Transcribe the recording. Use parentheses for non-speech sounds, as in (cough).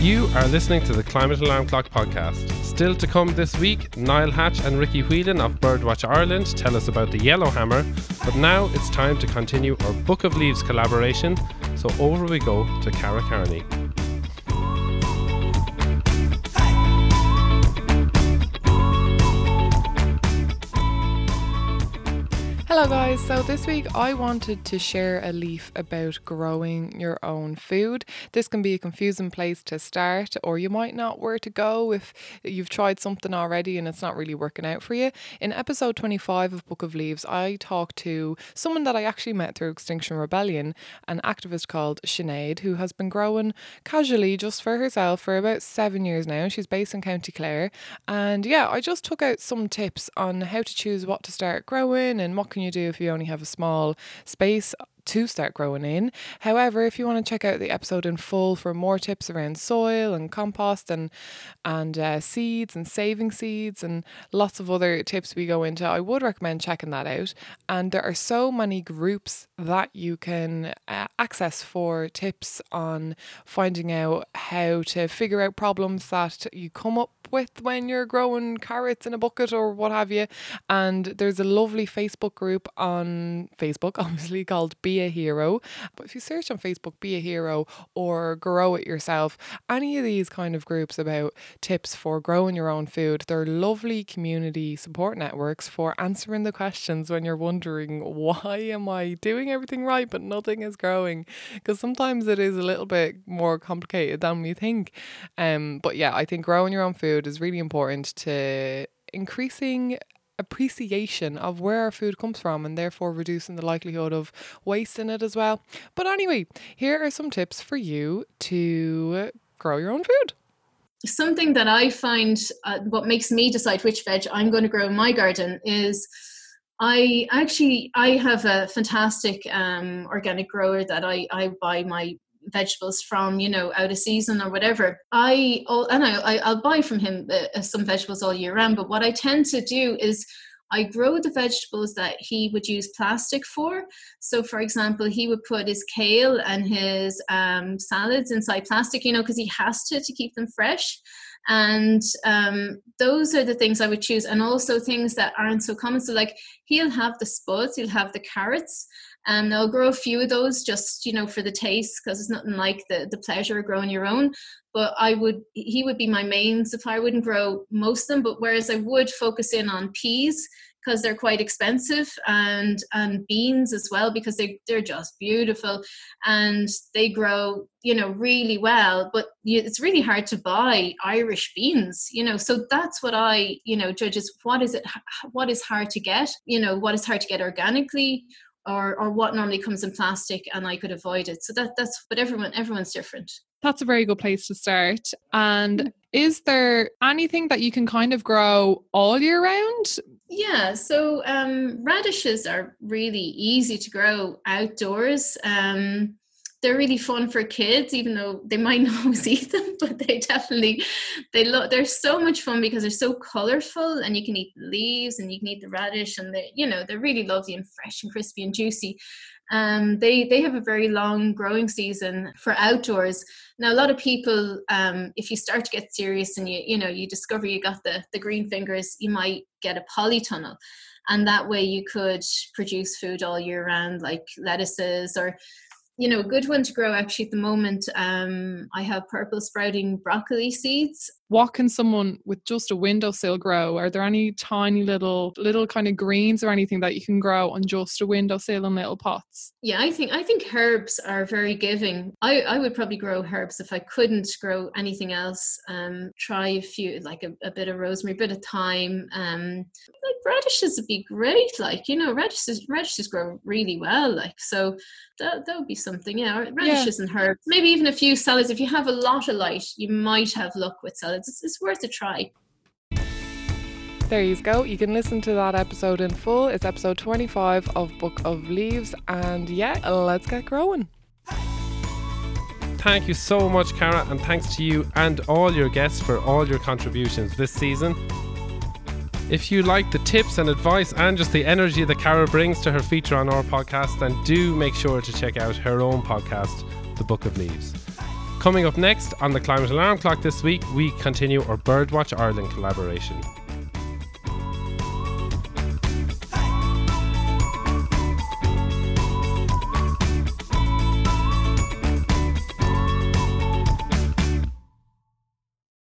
You are listening to the Climate Alarm Clock podcast. Still to come this week, Niall Hatch and Ricky Whelan of Birdwatch Ireland tell us about the Yellowhammer. But now it's time to continue our Book of Leaves collaboration. So over we go to Cara Carney. Hello, guys. So, this week I wanted to share a leaf about growing your own food. This can be a confusing place to start, or you might not where to go if you've tried something already and it's not really working out for you. In episode 25 of Book of Leaves, I talked to someone that I actually met through Extinction Rebellion, an activist called Sinead, who has been growing casually just for herself for about seven years now. She's based in County Clare. And yeah, I just took out some tips on how to choose what to start growing and what can you you do if you only have a small space to start growing in. However, if you want to check out the episode in full for more tips around soil and compost and and uh, seeds and saving seeds and lots of other tips we go into, I would recommend checking that out. And there are so many groups that you can uh, access for tips on finding out how to figure out problems that you come up with when you're growing carrots in a bucket or what have you. And there's a lovely Facebook group on Facebook, (laughs) obviously called Be a Hero. But if you search on Facebook, Be a Hero or Grow It Yourself, any of these kind of groups about tips for growing your own food, they're lovely community support networks for answering the questions when you're wondering, why am I doing everything right but nothing is growing? Because sometimes it is a little bit more complicated than we think. Um, but yeah, I think growing your own food is really important to increasing appreciation of where our food comes from and therefore reducing the likelihood of wasting it as well. But anyway, here are some tips for you to grow your own food. Something that I find uh, what makes me decide which veg I'm going to grow in my garden is I actually I have a fantastic um, organic grower that I, I buy my vegetables from you know out of season or whatever i and I, i'll buy from him uh, uh, some vegetables all year round but what i tend to do is I grow the vegetables that he would use plastic for. So, for example, he would put his kale and his um, salads inside plastic, you know, because he has to to keep them fresh. And um, those are the things I would choose, and also things that aren't so common. So, like, he'll have the spuds, he'll have the carrots, Um, and I'll grow a few of those just you know for the taste because it's nothing like the the pleasure of growing your own. But I would he would be my main supplier. I wouldn't grow most of them, but whereas I would focus in on peas because they're quite expensive and and beans as well because they they're just beautiful and they grow you know really well but it's really hard to buy irish beans you know so that's what i you know judge is what is it what is hard to get you know what is hard to get organically or or what normally comes in plastic and I could avoid it. So that that's but everyone everyone's different. That's a very good place to start. And mm. is there anything that you can kind of grow all year round? Yeah, so um, radishes are really easy to grow outdoors. Um, they're really fun for kids even though they might (laughs) not always eat them but they definitely they look they're so much fun because they're so colorful and you can eat the leaves and you can eat the radish and they you know they're really lovely and fresh and crispy and juicy um, they they have a very long growing season for outdoors. Now, a lot of people, um, if you start to get serious and you you know you discover you got the the green fingers, you might get a polytunnel, and that way you could produce food all year round, like lettuces or you know, a good one to grow actually at the moment. Um, I have purple sprouting broccoli seeds what can someone with just a windowsill grow? Are there any tiny little little kind of greens or anything that you can grow on just a windowsill in little pots? Yeah, I think I think herbs are very giving. I, I would probably grow herbs if I couldn't grow anything else. Um, try a few like a, a bit of rosemary, a bit of thyme. Um, like radishes would be great. Like you know, radishes radishes grow really well. Like so, that that would be something. Yeah, radishes yeah. and herbs. Maybe even a few salads. If you have a lot of light, you might have luck with salads it's, it's worth a try. There you go. You can listen to that episode in full. It's episode 25 of Book of Leaves. And yeah, let's get growing. Thank you so much, Cara, and thanks to you and all your guests for all your contributions this season. If you like the tips and advice and just the energy that Cara brings to her feature on our podcast, then do make sure to check out her own podcast, The Book of Leaves. Coming up next on the Climate Alarm Clock this week, we continue our Birdwatch Ireland collaboration.